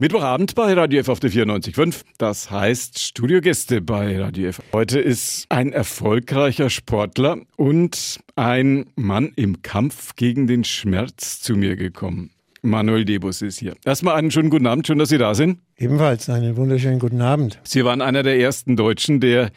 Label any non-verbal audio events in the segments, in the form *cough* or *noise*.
Mittwochabend bei Radio F auf der 94.5. Das heißt Studiogäste bei Radio F. Heute ist ein erfolgreicher Sportler und ein Mann im Kampf gegen den Schmerz zu mir gekommen. Manuel Debus ist hier. Erstmal einen schönen guten Abend, schön, dass Sie da sind. Ebenfalls einen wunderschönen guten Abend. Sie waren einer der ersten Deutschen, der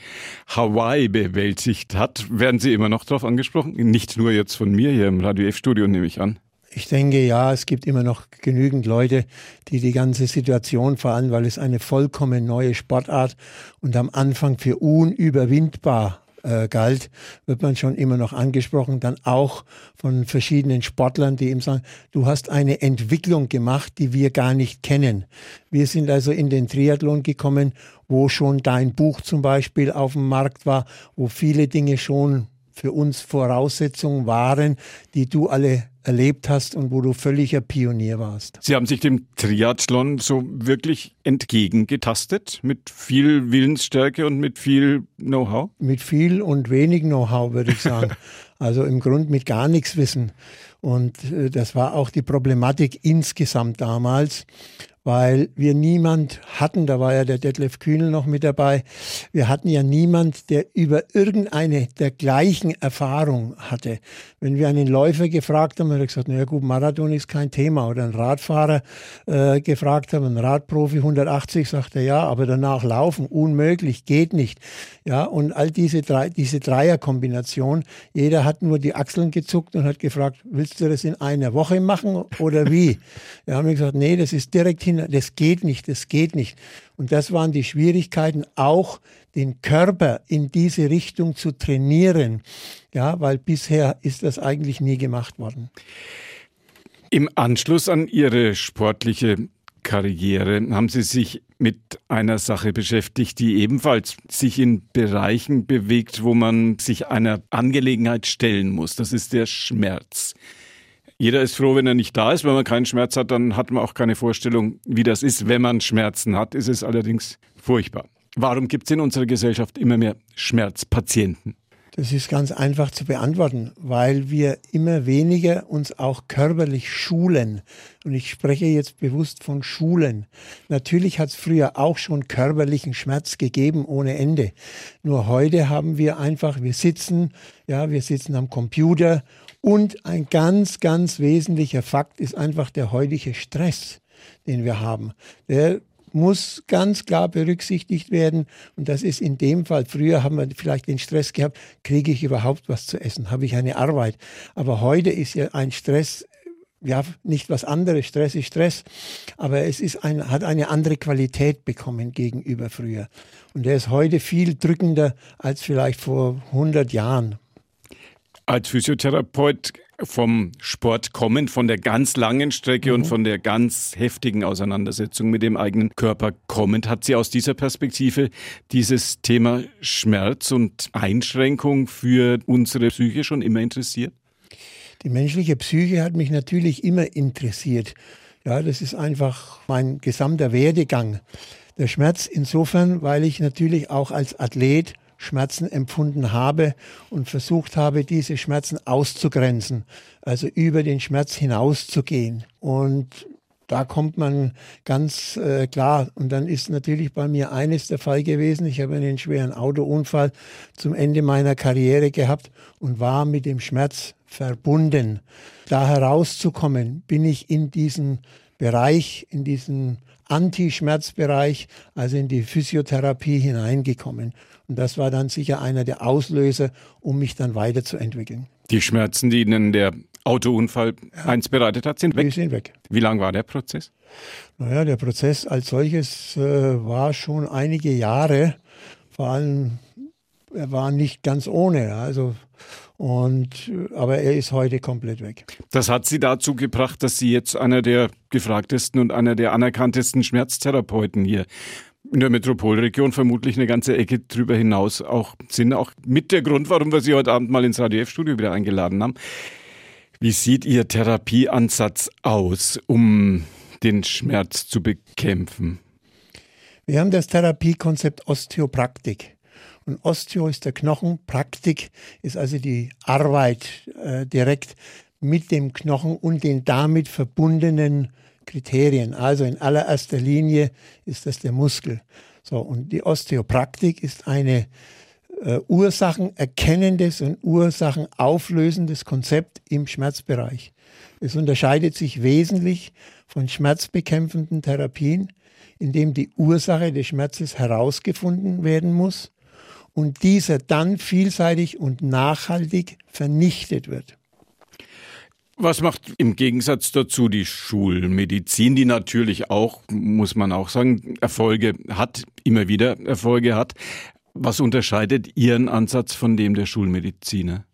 Hawaii bewältigt hat. Werden Sie immer noch darauf angesprochen? Nicht nur jetzt von mir hier im Radio F-Studio, nehme ich an. Ich denke, ja, es gibt immer noch genügend Leute, die die ganze Situation, vor allem weil es eine vollkommen neue Sportart und am Anfang für unüberwindbar äh, galt, wird man schon immer noch angesprochen, dann auch von verschiedenen Sportlern, die eben sagen, du hast eine Entwicklung gemacht, die wir gar nicht kennen. Wir sind also in den Triathlon gekommen, wo schon dein Buch zum Beispiel auf dem Markt war, wo viele Dinge schon für uns Voraussetzungen waren, die du alle erlebt hast und wo du völliger Pionier warst. Sie haben sich dem Triathlon so wirklich entgegengetastet mit viel Willensstärke und mit viel Know-how? Mit viel und wenig Know-how, würde ich sagen. *laughs* also im Grunde mit gar nichts Wissen. Und äh, das war auch die Problematik insgesamt damals weil wir niemand hatten, da war ja der Detlef Kühnel noch mit dabei, wir hatten ja niemand, der über irgendeine der gleichen Erfahrung hatte. Wenn wir einen Läufer gefragt haben, hat er gesagt, naja gut, Marathon ist kein Thema. Oder einen Radfahrer äh, gefragt haben, ein Radprofi 180, sagt er ja, aber danach laufen, unmöglich, geht nicht. Ja, und all diese, drei, diese Dreierkombination, jeder hat nur die Achseln gezuckt und hat gefragt, willst du das in einer Woche machen oder wie? *laughs* Wir haben gesagt, nee, das ist direkt hin das geht nicht, das geht nicht. Und das waren die Schwierigkeiten, auch den Körper in diese Richtung zu trainieren. Ja, weil bisher ist das eigentlich nie gemacht worden. Im Anschluss an Ihre sportliche Karriere haben Sie sich mit einer Sache beschäftigt, die ebenfalls sich in Bereichen bewegt, wo man sich einer Angelegenheit stellen muss. Das ist der Schmerz. Jeder ist froh, wenn er nicht da ist. Wenn man keinen Schmerz hat, dann hat man auch keine Vorstellung, wie das ist. Wenn man Schmerzen hat, ist es allerdings furchtbar. Warum gibt es in unserer Gesellschaft immer mehr Schmerzpatienten? Das ist ganz einfach zu beantworten, weil wir immer weniger uns auch körperlich schulen. Und ich spreche jetzt bewusst von Schulen. Natürlich hat es früher auch schon körperlichen Schmerz gegeben ohne Ende. Nur heute haben wir einfach, wir sitzen, ja, wir sitzen am Computer und ein ganz, ganz wesentlicher Fakt ist einfach der heutige Stress, den wir haben. Der muss ganz klar berücksichtigt werden. Und das ist in dem Fall, früher haben wir vielleicht den Stress gehabt, kriege ich überhaupt was zu essen, habe ich eine Arbeit. Aber heute ist ja ein Stress ja, nicht was anderes. Stress ist Stress, aber es ist ein, hat eine andere Qualität bekommen gegenüber früher. Und der ist heute viel drückender als vielleicht vor 100 Jahren. Als Physiotherapeut vom Sport kommend, von der ganz langen Strecke mhm. und von der ganz heftigen Auseinandersetzung mit dem eigenen Körper kommend, hat Sie aus dieser Perspektive dieses Thema Schmerz und Einschränkung für unsere Psyche schon immer interessiert? Die menschliche Psyche hat mich natürlich immer interessiert. Ja, das ist einfach mein gesamter Werdegang. Der Schmerz insofern, weil ich natürlich auch als Athlet Schmerzen empfunden habe und versucht habe, diese Schmerzen auszugrenzen, also über den Schmerz hinauszugehen. Und da kommt man ganz äh, klar. Und dann ist natürlich bei mir eines der Fall gewesen. Ich habe einen schweren Autounfall zum Ende meiner Karriere gehabt und war mit dem Schmerz verbunden. Da herauszukommen, bin ich in diesen Bereich, in diesen Anti-Schmerzbereich, also in die Physiotherapie hineingekommen. Und das war dann sicher einer der Auslöser, um mich dann weiterzuentwickeln. Die Schmerzen, die Ihnen der Autounfall ja. eins bereitet hat, sind weg? Die sind weg. Wie lang war der Prozess? Naja, der Prozess als solches äh, war schon einige Jahre. Vor allem, er war nicht ganz ohne. Also und, aber er ist heute komplett weg. Das hat Sie dazu gebracht, dass Sie jetzt einer der gefragtesten und einer der anerkanntesten Schmerztherapeuten hier in der Metropolregion vermutlich eine ganze Ecke drüber hinaus auch sind. Auch mit der Grund, warum wir Sie heute Abend mal ins Radio F-Studio wieder eingeladen haben. Wie sieht Ihr Therapieansatz aus, um den Schmerz zu bekämpfen? Wir haben das Therapiekonzept Osteopraktik. Und Osteo ist der Knochen, Praktik ist also die Arbeit äh, direkt mit dem Knochen und den damit verbundenen Kriterien. Also in allererster Linie ist das der Muskel. So, und die Osteopraktik ist eine äh, ursachenerkennendes und ursachenauflösendes Konzept im Schmerzbereich. Es unterscheidet sich wesentlich von schmerzbekämpfenden Therapien, indem die Ursache des Schmerzes herausgefunden werden muss und dieser dann vielseitig und nachhaltig vernichtet wird. Was macht im Gegensatz dazu die Schulmedizin, die natürlich auch, muss man auch sagen, Erfolge hat, immer wieder Erfolge hat. Was unterscheidet Ihren Ansatz von dem der Schulmediziner?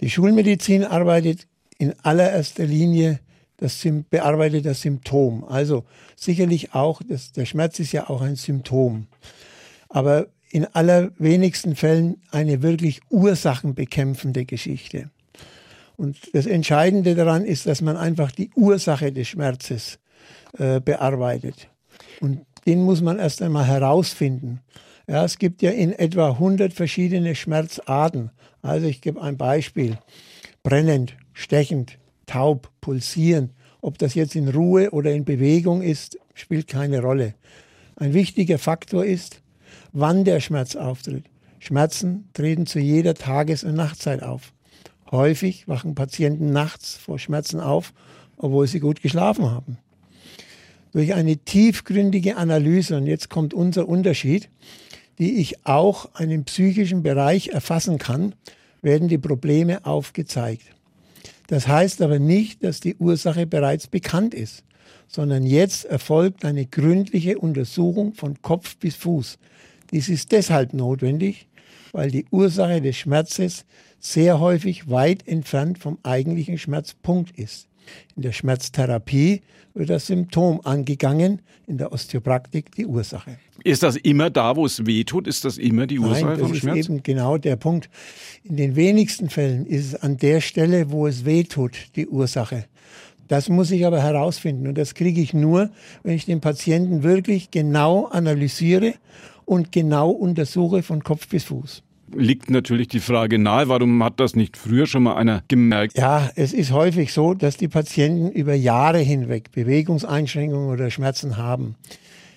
Die Schulmedizin arbeitet in allererster Linie das bearbeitet das Symptom. Also sicherlich auch, das, der Schmerz ist ja auch ein Symptom. Aber in allerwenigsten Fällen eine wirklich ursachenbekämpfende Geschichte. Und das Entscheidende daran ist, dass man einfach die Ursache des Schmerzes äh, bearbeitet. Und den muss man erst einmal herausfinden. Ja, es gibt ja in etwa 100 verschiedene Schmerzarten. Also ich gebe ein Beispiel. Brennend, stechend, taub, pulsierend. Ob das jetzt in Ruhe oder in Bewegung ist, spielt keine Rolle. Ein wichtiger Faktor ist, wann der Schmerz auftritt. Schmerzen treten zu jeder Tages- und Nachtzeit auf. Häufig wachen Patienten nachts vor Schmerzen auf, obwohl sie gut geschlafen haben. Durch eine tiefgründige Analyse, und jetzt kommt unser Unterschied, die ich auch einen psychischen Bereich erfassen kann, werden die Probleme aufgezeigt. Das heißt aber nicht, dass die Ursache bereits bekannt ist, sondern jetzt erfolgt eine gründliche Untersuchung von Kopf bis Fuß. Dies ist deshalb notwendig, weil die Ursache des Schmerzes sehr häufig weit entfernt vom eigentlichen Schmerzpunkt ist. In der Schmerztherapie wird das Symptom angegangen, in der Osteopraktik die Ursache. Ist das immer da, wo es weh tut? Ist das immer die Ursache Nein, vom Schmerz? Das ist eben genau der Punkt. In den wenigsten Fällen ist es an der Stelle, wo es weh tut, die Ursache. Das muss ich aber herausfinden und das kriege ich nur, wenn ich den Patienten wirklich genau analysiere und genau untersuche von Kopf bis Fuß liegt natürlich die Frage nahe, warum hat das nicht früher schon mal einer gemerkt? Ja, es ist häufig so, dass die Patienten über Jahre hinweg Bewegungseinschränkungen oder Schmerzen haben.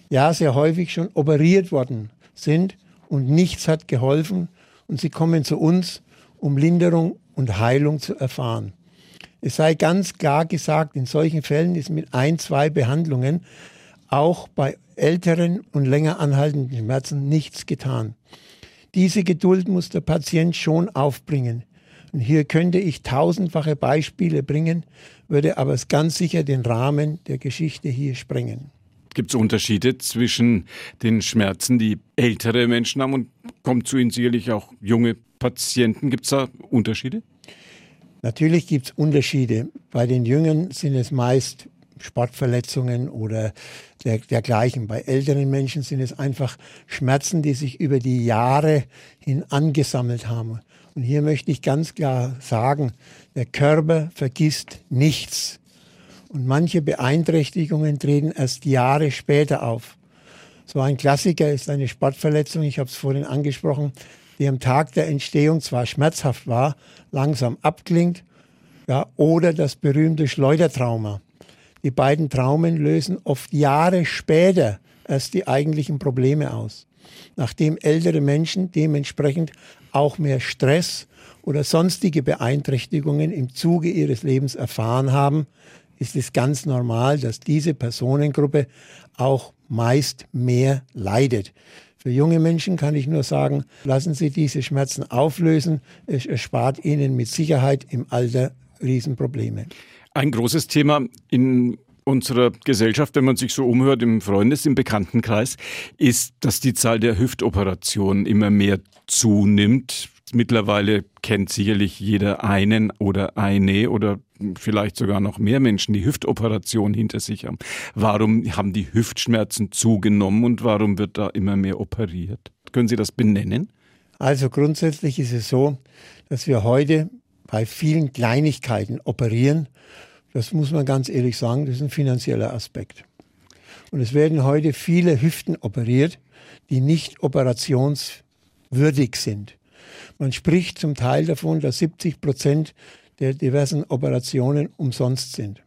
Ja, sehr häufig schon operiert worden sind und nichts hat geholfen und sie kommen zu uns, um Linderung und Heilung zu erfahren. Es sei ganz klar gesagt, in solchen Fällen ist mit ein, zwei Behandlungen auch bei älteren und länger anhaltenden Schmerzen nichts getan. Diese Geduld muss der Patient schon aufbringen. Und hier könnte ich tausendfache Beispiele bringen, würde aber ganz sicher den Rahmen der Geschichte hier sprengen. Gibt es Unterschiede zwischen den Schmerzen, die ältere Menschen haben und kommt zu Ihnen sicherlich auch junge Patienten? Gibt es da Unterschiede? Natürlich gibt es Unterschiede. Bei den Jüngern sind es meist Sportverletzungen oder der, dergleichen. Bei älteren Menschen sind es einfach Schmerzen, die sich über die Jahre hin angesammelt haben. Und hier möchte ich ganz klar sagen, der Körper vergisst nichts. Und manche Beeinträchtigungen treten erst Jahre später auf. So ein Klassiker ist eine Sportverletzung, ich habe es vorhin angesprochen, die am Tag der Entstehung zwar schmerzhaft war, langsam abklingt, ja, oder das berühmte Schleudertrauma. Die beiden Traumen lösen oft Jahre später erst die eigentlichen Probleme aus. Nachdem ältere Menschen dementsprechend auch mehr Stress oder sonstige Beeinträchtigungen im Zuge ihres Lebens erfahren haben, ist es ganz normal, dass diese Personengruppe auch meist mehr leidet. Für junge Menschen kann ich nur sagen, lassen Sie diese Schmerzen auflösen. Es erspart Ihnen mit Sicherheit im Alter Riesenprobleme. Ein großes Thema in unserer Gesellschaft, wenn man sich so umhört im Freundes-, im Bekanntenkreis, ist, dass die Zahl der Hüftoperationen immer mehr zunimmt. Mittlerweile kennt sicherlich jeder einen oder eine oder vielleicht sogar noch mehr Menschen, die Hüftoperation hinter sich haben. Warum haben die Hüftschmerzen zugenommen und warum wird da immer mehr operiert? Können Sie das benennen? Also grundsätzlich ist es so, dass wir heute bei vielen Kleinigkeiten operieren. Das muss man ganz ehrlich sagen, das ist ein finanzieller Aspekt. Und es werden heute viele Hüften operiert, die nicht operationswürdig sind. Man spricht zum Teil davon, dass 70 Prozent der diversen Operationen umsonst sind.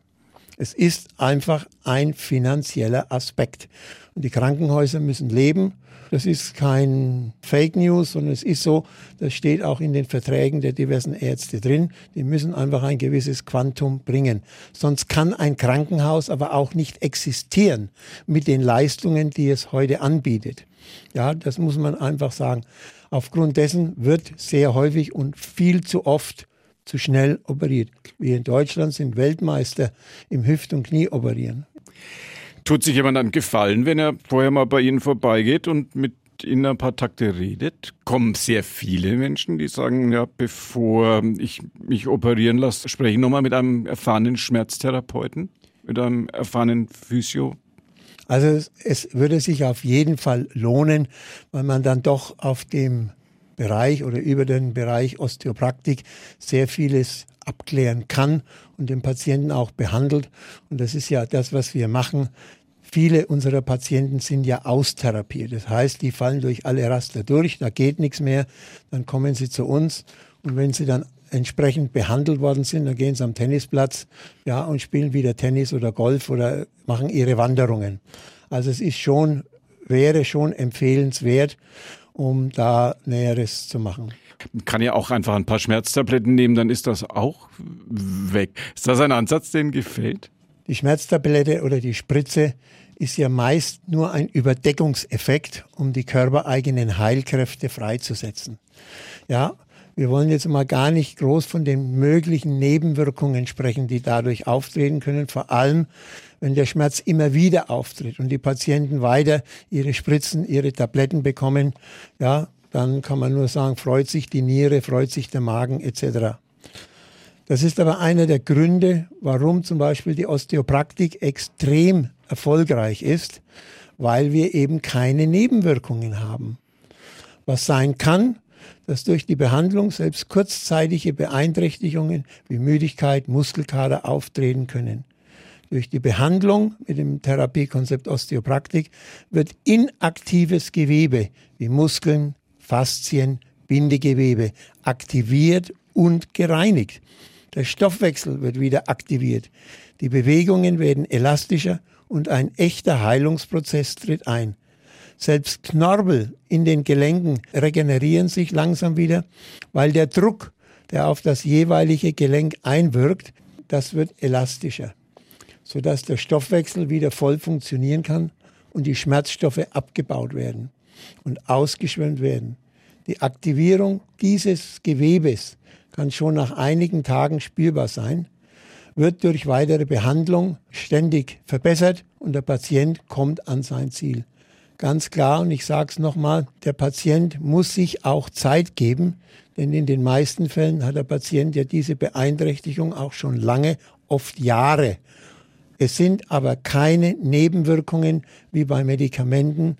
Es ist einfach ein finanzieller Aspekt. Und die Krankenhäuser müssen leben. Das ist kein Fake News, sondern es ist so, das steht auch in den Verträgen der diversen Ärzte drin. Die müssen einfach ein gewisses Quantum bringen. Sonst kann ein Krankenhaus aber auch nicht existieren mit den Leistungen, die es heute anbietet. Ja, das muss man einfach sagen. Aufgrund dessen wird sehr häufig und viel zu oft zu schnell operiert. Wir in Deutschland sind Weltmeister im Hüft- und Knieoperieren. Tut sich jemand einen Gefallen, wenn er vorher mal bei Ihnen vorbeigeht und mit Ihnen ein paar Takte redet? Kommen sehr viele Menschen, die sagen, ja, bevor ich mich operieren lasse, spreche ich nochmal mit einem erfahrenen Schmerztherapeuten, mit einem erfahrenen Physio. Also es, würde sich auf jeden Fall lohnen, weil man dann doch auf dem Bereich oder über den Bereich Osteopraktik sehr vieles abklären kann und den Patienten auch behandelt. Und das ist ja das, was wir machen. Viele unserer Patienten sind ja austherapiert. Das heißt, die fallen durch alle Raster durch, da geht nichts mehr. Dann kommen sie zu uns und wenn sie dann entsprechend behandelt worden sind, dann gehen sie am Tennisplatz ja, und spielen wieder Tennis oder Golf oder machen ihre Wanderungen. Also es ist schon, wäre schon empfehlenswert um da Näheres zu machen. Kann ja auch einfach ein paar Schmerztabletten nehmen, dann ist das auch weg. Ist das ein Ansatz, den gefällt? Die Schmerztablette oder die Spritze ist ja meist nur ein Überdeckungseffekt, um die körpereigenen Heilkräfte freizusetzen. Ja, wir wollen jetzt mal gar nicht groß von den möglichen Nebenwirkungen sprechen, die dadurch auftreten können. Vor allem, wenn der Schmerz immer wieder auftritt und die Patienten weiter ihre Spritzen, ihre Tabletten bekommen, ja, dann kann man nur sagen, freut sich die Niere, freut sich der Magen etc. Das ist aber einer der Gründe, warum zum Beispiel die Osteopraktik extrem erfolgreich ist, weil wir eben keine Nebenwirkungen haben. Was sein kann, dass durch die Behandlung selbst kurzzeitige Beeinträchtigungen wie Müdigkeit, Muskelkater auftreten können. Durch die Behandlung mit dem Therapiekonzept Osteopraktik wird inaktives Gewebe wie Muskeln, Faszien, Bindegewebe aktiviert und gereinigt. Der Stoffwechsel wird wieder aktiviert. Die Bewegungen werden elastischer und ein echter Heilungsprozess tritt ein. Selbst Knorbel in den Gelenken regenerieren sich langsam wieder, weil der Druck, der auf das jeweilige Gelenk einwirkt, das wird elastischer, sodass der Stoffwechsel wieder voll funktionieren kann und die Schmerzstoffe abgebaut werden und ausgeschwemmt werden. Die Aktivierung dieses Gewebes kann schon nach einigen Tagen spürbar sein, wird durch weitere Behandlung ständig verbessert und der Patient kommt an sein Ziel. Ganz klar, und ich sage es nochmal, der Patient muss sich auch Zeit geben, denn in den meisten Fällen hat der Patient ja diese Beeinträchtigung auch schon lange, oft Jahre. Es sind aber keine Nebenwirkungen wie bei Medikamenten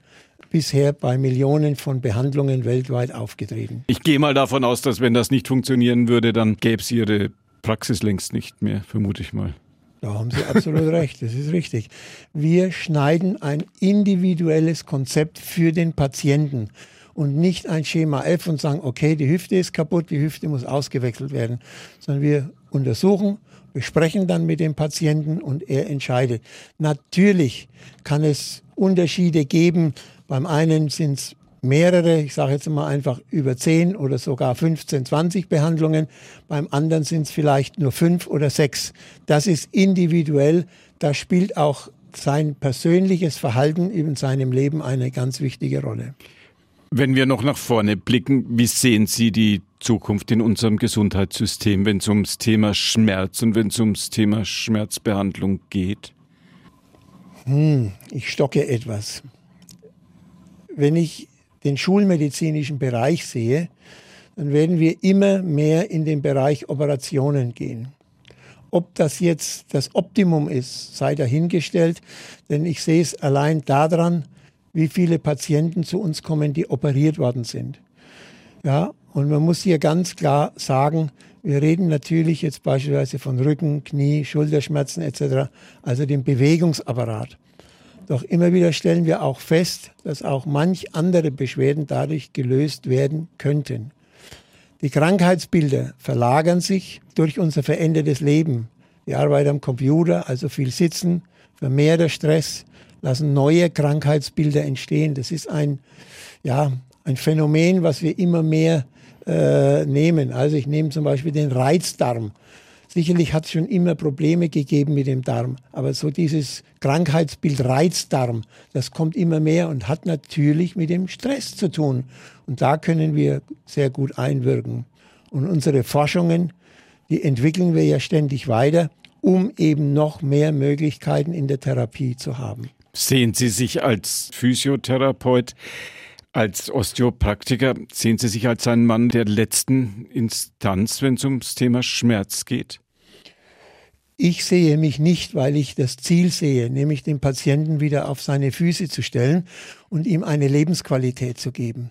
bisher bei Millionen von Behandlungen weltweit aufgetreten. Ich gehe mal davon aus, dass wenn das nicht funktionieren würde, dann gäbe es Ihre Praxis längst nicht mehr, vermute ich mal. Da haben Sie absolut *laughs* recht, das ist richtig. Wir schneiden ein individuelles Konzept für den Patienten und nicht ein Schema F und sagen, okay, die Hüfte ist kaputt, die Hüfte muss ausgewechselt werden, sondern wir untersuchen, besprechen dann mit dem Patienten und er entscheidet. Natürlich kann es Unterschiede geben. Beim einen sind es mehrere, ich sage jetzt mal einfach über 10 oder sogar 15, 20 Behandlungen. Beim anderen sind es vielleicht nur fünf oder sechs. Das ist individuell. Da spielt auch sein persönliches Verhalten in seinem Leben eine ganz wichtige Rolle. Wenn wir noch nach vorne blicken, wie sehen Sie die Zukunft in unserem Gesundheitssystem, wenn es ums Thema Schmerz und wenn es ums Thema Schmerzbehandlung geht? Hm, ich stocke etwas. Wenn ich den schulmedizinischen Bereich sehe, dann werden wir immer mehr in den Bereich Operationen gehen. Ob das jetzt das Optimum ist, sei dahingestellt, denn ich sehe es allein daran, wie viele Patienten zu uns kommen, die operiert worden sind. Ja, und man muss hier ganz klar sagen, wir reden natürlich jetzt beispielsweise von Rücken, Knie, Schulterschmerzen etc., also dem Bewegungsapparat. Doch immer wieder stellen wir auch fest, dass auch manch andere Beschwerden dadurch gelöst werden könnten. Die Krankheitsbilder verlagern sich durch unser verändertes Leben. die Arbeit am Computer, also viel Sitzen, vermehrter Stress, lassen neue Krankheitsbilder entstehen. Das ist ein, ja, ein Phänomen, was wir immer mehr äh, nehmen. Also ich nehme zum Beispiel den Reizdarm. Sicherlich hat es schon immer Probleme gegeben mit dem Darm, aber so dieses Krankheitsbild Reizdarm, das kommt immer mehr und hat natürlich mit dem Stress zu tun. Und da können wir sehr gut einwirken. Und unsere Forschungen, die entwickeln wir ja ständig weiter, um eben noch mehr Möglichkeiten in der Therapie zu haben. Sehen Sie sich als Physiotherapeut, als Osteopraktiker, sehen Sie sich als ein Mann der letzten Instanz, wenn es ums Thema Schmerz geht? Ich sehe mich nicht, weil ich das Ziel sehe, nämlich den Patienten wieder auf seine Füße zu stellen und ihm eine Lebensqualität zu geben.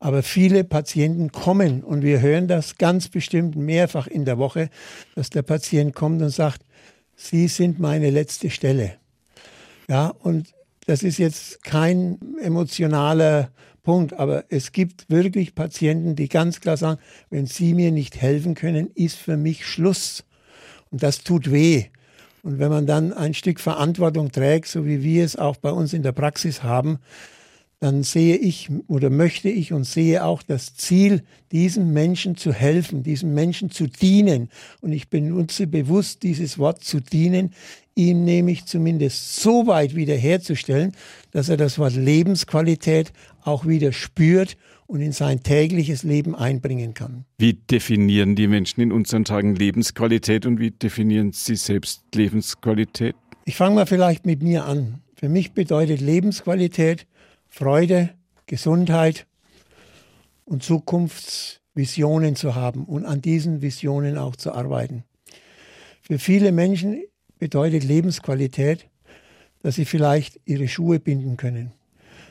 Aber viele Patienten kommen und wir hören das ganz bestimmt mehrfach in der Woche, dass der Patient kommt und sagt, Sie sind meine letzte Stelle. Ja, und das ist jetzt kein emotionaler Punkt, aber es gibt wirklich Patienten, die ganz klar sagen, wenn Sie mir nicht helfen können, ist für mich Schluss. Und das tut weh. Und wenn man dann ein Stück Verantwortung trägt, so wie wir es auch bei uns in der Praxis haben, dann sehe ich oder möchte ich und sehe auch das Ziel, diesem Menschen zu helfen, diesem Menschen zu dienen. Und ich benutze bewusst dieses Wort zu dienen, ihm nämlich zumindest so weit wiederherzustellen, dass er das Wort Lebensqualität auch wieder spürt und in sein tägliches Leben einbringen kann. Wie definieren die Menschen in unseren Tagen Lebensqualität und wie definieren sie selbst Lebensqualität? Ich fange mal vielleicht mit mir an. Für mich bedeutet Lebensqualität Freude, Gesundheit und Zukunftsvisionen zu haben und an diesen Visionen auch zu arbeiten. Für viele Menschen bedeutet Lebensqualität, dass sie vielleicht ihre Schuhe binden können,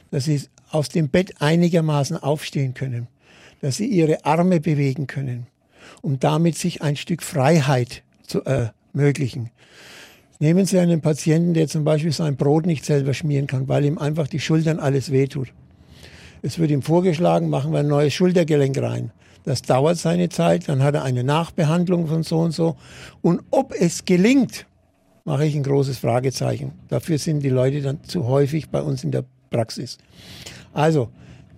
dass sie aus dem Bett einigermaßen aufstehen können, dass sie ihre Arme bewegen können, um damit sich ein Stück Freiheit zu ermöglichen. Nehmen Sie einen Patienten, der zum Beispiel sein Brot nicht selber schmieren kann, weil ihm einfach die Schultern alles wehtut. Es wird ihm vorgeschlagen, machen wir ein neues Schultergelenk rein. Das dauert seine Zeit, dann hat er eine Nachbehandlung von so und so. Und ob es gelingt, mache ich ein großes Fragezeichen. Dafür sind die Leute dann zu häufig bei uns in der Praxis. Also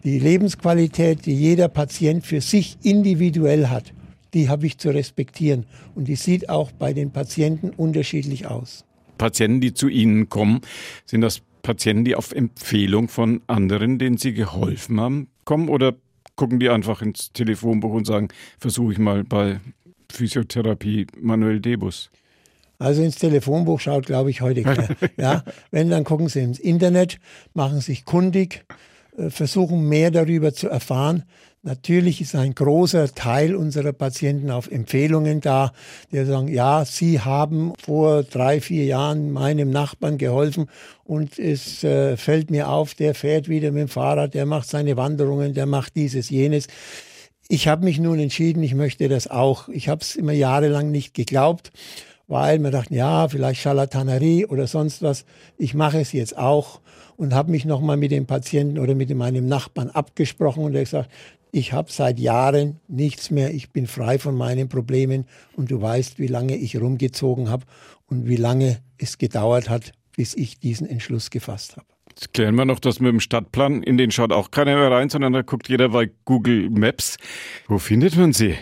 die Lebensqualität, die jeder Patient für sich individuell hat, die habe ich zu respektieren. Und die sieht auch bei den Patienten unterschiedlich aus. Patienten, die zu Ihnen kommen, sind das Patienten, die auf Empfehlung von anderen, denen Sie geholfen haben, kommen? Oder gucken die einfach ins Telefonbuch und sagen, versuche ich mal bei Physiotherapie Manuel Debus? Also ins Telefonbuch schaut, glaube ich, heute keiner. *laughs* ja, wenn, dann gucken Sie ins Internet, machen sich kundig, äh, versuchen mehr darüber zu erfahren. Natürlich ist ein großer Teil unserer Patienten auf Empfehlungen da, die sagen, ja, Sie haben vor drei, vier Jahren meinem Nachbarn geholfen und es äh, fällt mir auf, der fährt wieder mit dem Fahrrad, der macht seine Wanderungen, der macht dieses, jenes. Ich habe mich nun entschieden, ich möchte das auch. Ich habe es immer jahrelang nicht geglaubt, weil man dachte, ja, vielleicht Charlatanerie oder sonst was. Ich mache es jetzt auch und habe mich nochmal mit dem Patienten oder mit meinem Nachbarn abgesprochen und er gesagt, ich habe seit Jahren nichts mehr, ich bin frei von meinen Problemen und du weißt, wie lange ich rumgezogen habe und wie lange es gedauert hat, bis ich diesen Entschluss gefasst habe. Jetzt klären wir noch das mit dem Stadtplan. In den schaut auch keiner mehr rein, sondern da guckt jeder bei Google Maps. Wo findet man sie?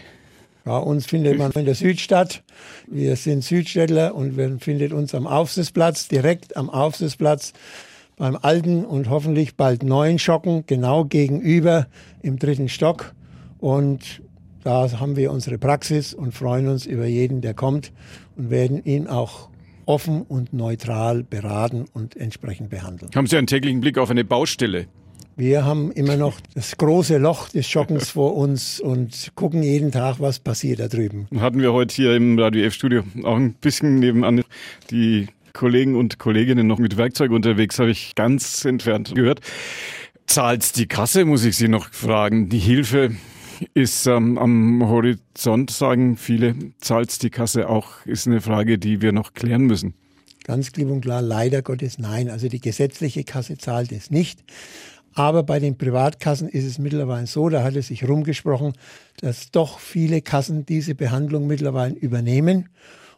Ja, uns findet man in der Südstadt. Wir sind Südstädtler und man findet uns am Aufsichtsplatz, direkt am Aufsichtsplatz beim alten und hoffentlich bald neuen Schocken, genau gegenüber im dritten Stock. Und da haben wir unsere Praxis und freuen uns über jeden, der kommt und werden ihn auch offen und neutral beraten und entsprechend behandeln. Haben Sie einen täglichen Blick auf eine Baustelle? Wir haben immer noch das große Loch des Schockens *laughs* vor uns und gucken jeden Tag, was passiert da drüben. Hatten wir heute hier im Radio F-Studio auch ein bisschen nebenan die Kollegen und Kolleginnen noch mit Werkzeug unterwegs, habe ich ganz entfernt gehört. Zahlt die Kasse, muss ich Sie noch fragen. Die Hilfe ist ähm, am Horizont, sagen viele. Zahlt die Kasse auch, ist eine Frage, die wir noch klären müssen. Ganz klipp und klar, leider Gottes nein. Also die gesetzliche Kasse zahlt es nicht. Aber bei den Privatkassen ist es mittlerweile so, da hat es sich rumgesprochen, dass doch viele Kassen diese Behandlung mittlerweile übernehmen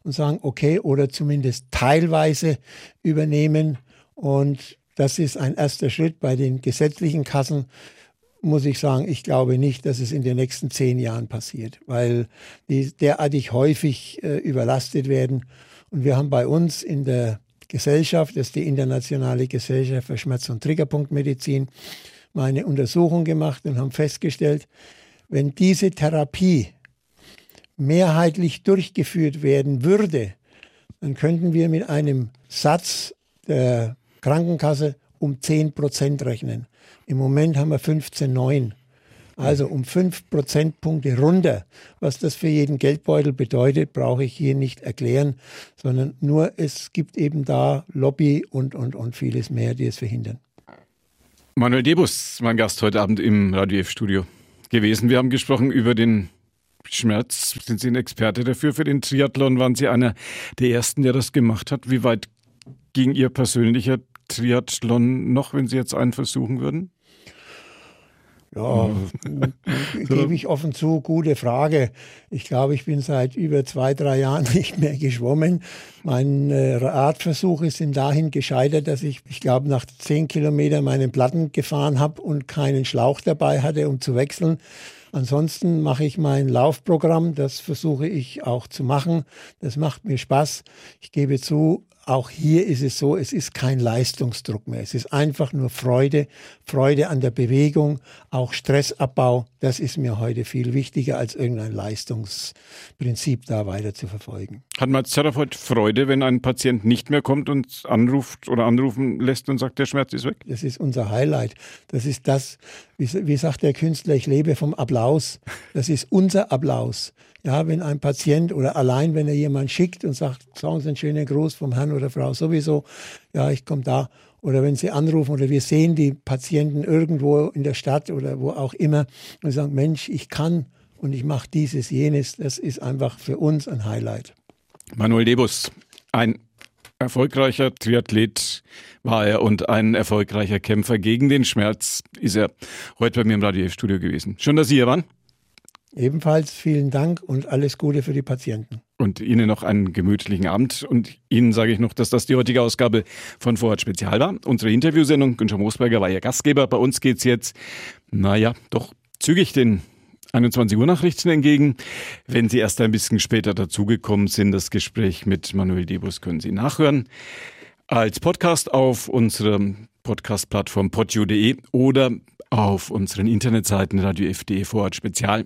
und sagen, okay, oder zumindest teilweise übernehmen. Und das ist ein erster Schritt bei den gesetzlichen Kassen muss ich sagen, ich glaube nicht, dass es in den nächsten zehn Jahren passiert, weil die derartig häufig äh, überlastet werden. Und wir haben bei uns in der Gesellschaft, das ist die Internationale Gesellschaft für Schmerz- und Triggerpunktmedizin, mal eine Untersuchung gemacht und haben festgestellt, wenn diese Therapie mehrheitlich durchgeführt werden würde, dann könnten wir mit einem Satz der Krankenkasse um 10 Prozent rechnen. Im Moment haben wir 15,9. Also um 5 Prozentpunkte runter. Was das für jeden Geldbeutel bedeutet, brauche ich hier nicht erklären, sondern nur es gibt eben da Lobby und, und, und vieles mehr, die es verhindern. Manuel Debus, mein Gast heute Abend im Radio F-Studio gewesen. Wir haben gesprochen über den Schmerz. Sind Sie ein Experte dafür? Für den Triathlon waren Sie einer der Ersten, der das gemacht hat. Wie weit ging Ihr persönlicher Triathlon noch, wenn Sie jetzt einen versuchen würden? Ja, *laughs* gebe ich offen zu, gute Frage. Ich glaube, ich bin seit über zwei, drei Jahren *laughs* nicht mehr geschwommen. Meine Radversuche sind dahin gescheitert, dass ich, ich glaube, nach zehn Kilometern meinen Platten gefahren habe und keinen Schlauch dabei hatte, um zu wechseln. Ansonsten mache ich mein Laufprogramm, das versuche ich auch zu machen. Das macht mir Spaß. Ich gebe zu, auch hier ist es so, es ist kein Leistungsdruck mehr. Es ist einfach nur Freude, Freude an der Bewegung, auch Stressabbau. Das ist mir heute viel wichtiger, als irgendein Leistungsprinzip da weiter zu verfolgen. Hat man als Therapeut Freude, wenn ein Patient nicht mehr kommt und anruft oder anrufen lässt und sagt, der Schmerz ist weg? Das ist unser Highlight. Das ist das, wie, wie sagt der Künstler, ich lebe vom Applaus. Das ist unser Applaus. Ja, wenn ein Patient oder allein, wenn er jemand schickt und sagt, sagen Sie einen schönen Gruß vom Herrn oder Frau sowieso, ja, ich komme da. Oder wenn Sie anrufen oder wir sehen die Patienten irgendwo in der Stadt oder wo auch immer und sagen, Mensch, ich kann und ich mache dieses, jenes, das ist einfach für uns ein Highlight. Manuel Debus, ein erfolgreicher Triathlet war er und ein erfolgreicher Kämpfer gegen den Schmerz ist er heute bei mir im Radio Studio gewesen. Schön, dass Sie hier waren. Ebenfalls vielen Dank und alles Gute für die Patienten. Und Ihnen noch einen gemütlichen Abend. Und Ihnen sage ich noch, dass das die heutige Ausgabe von Vorhat Spezial war. Unsere Interviewsendung, Günther Moosberger war Ihr Gastgeber. Bei uns geht es jetzt, naja, doch zügig den 21 Uhr Nachrichten entgegen. Wenn Sie erst ein bisschen später dazugekommen sind, das Gespräch mit Manuel Debus können Sie nachhören. Als Podcast auf unserer Podcast-Plattform podio.de oder auf unseren Internetseiten Radio FDE Spezial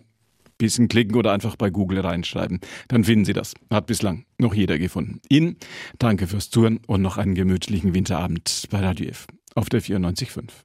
bisschen klicken oder einfach bei Google reinschreiben. Dann finden Sie das. Hat bislang noch jeder gefunden. Ihnen danke fürs Zuhören und noch einen gemütlichen Winterabend bei Radio F auf der 94.5.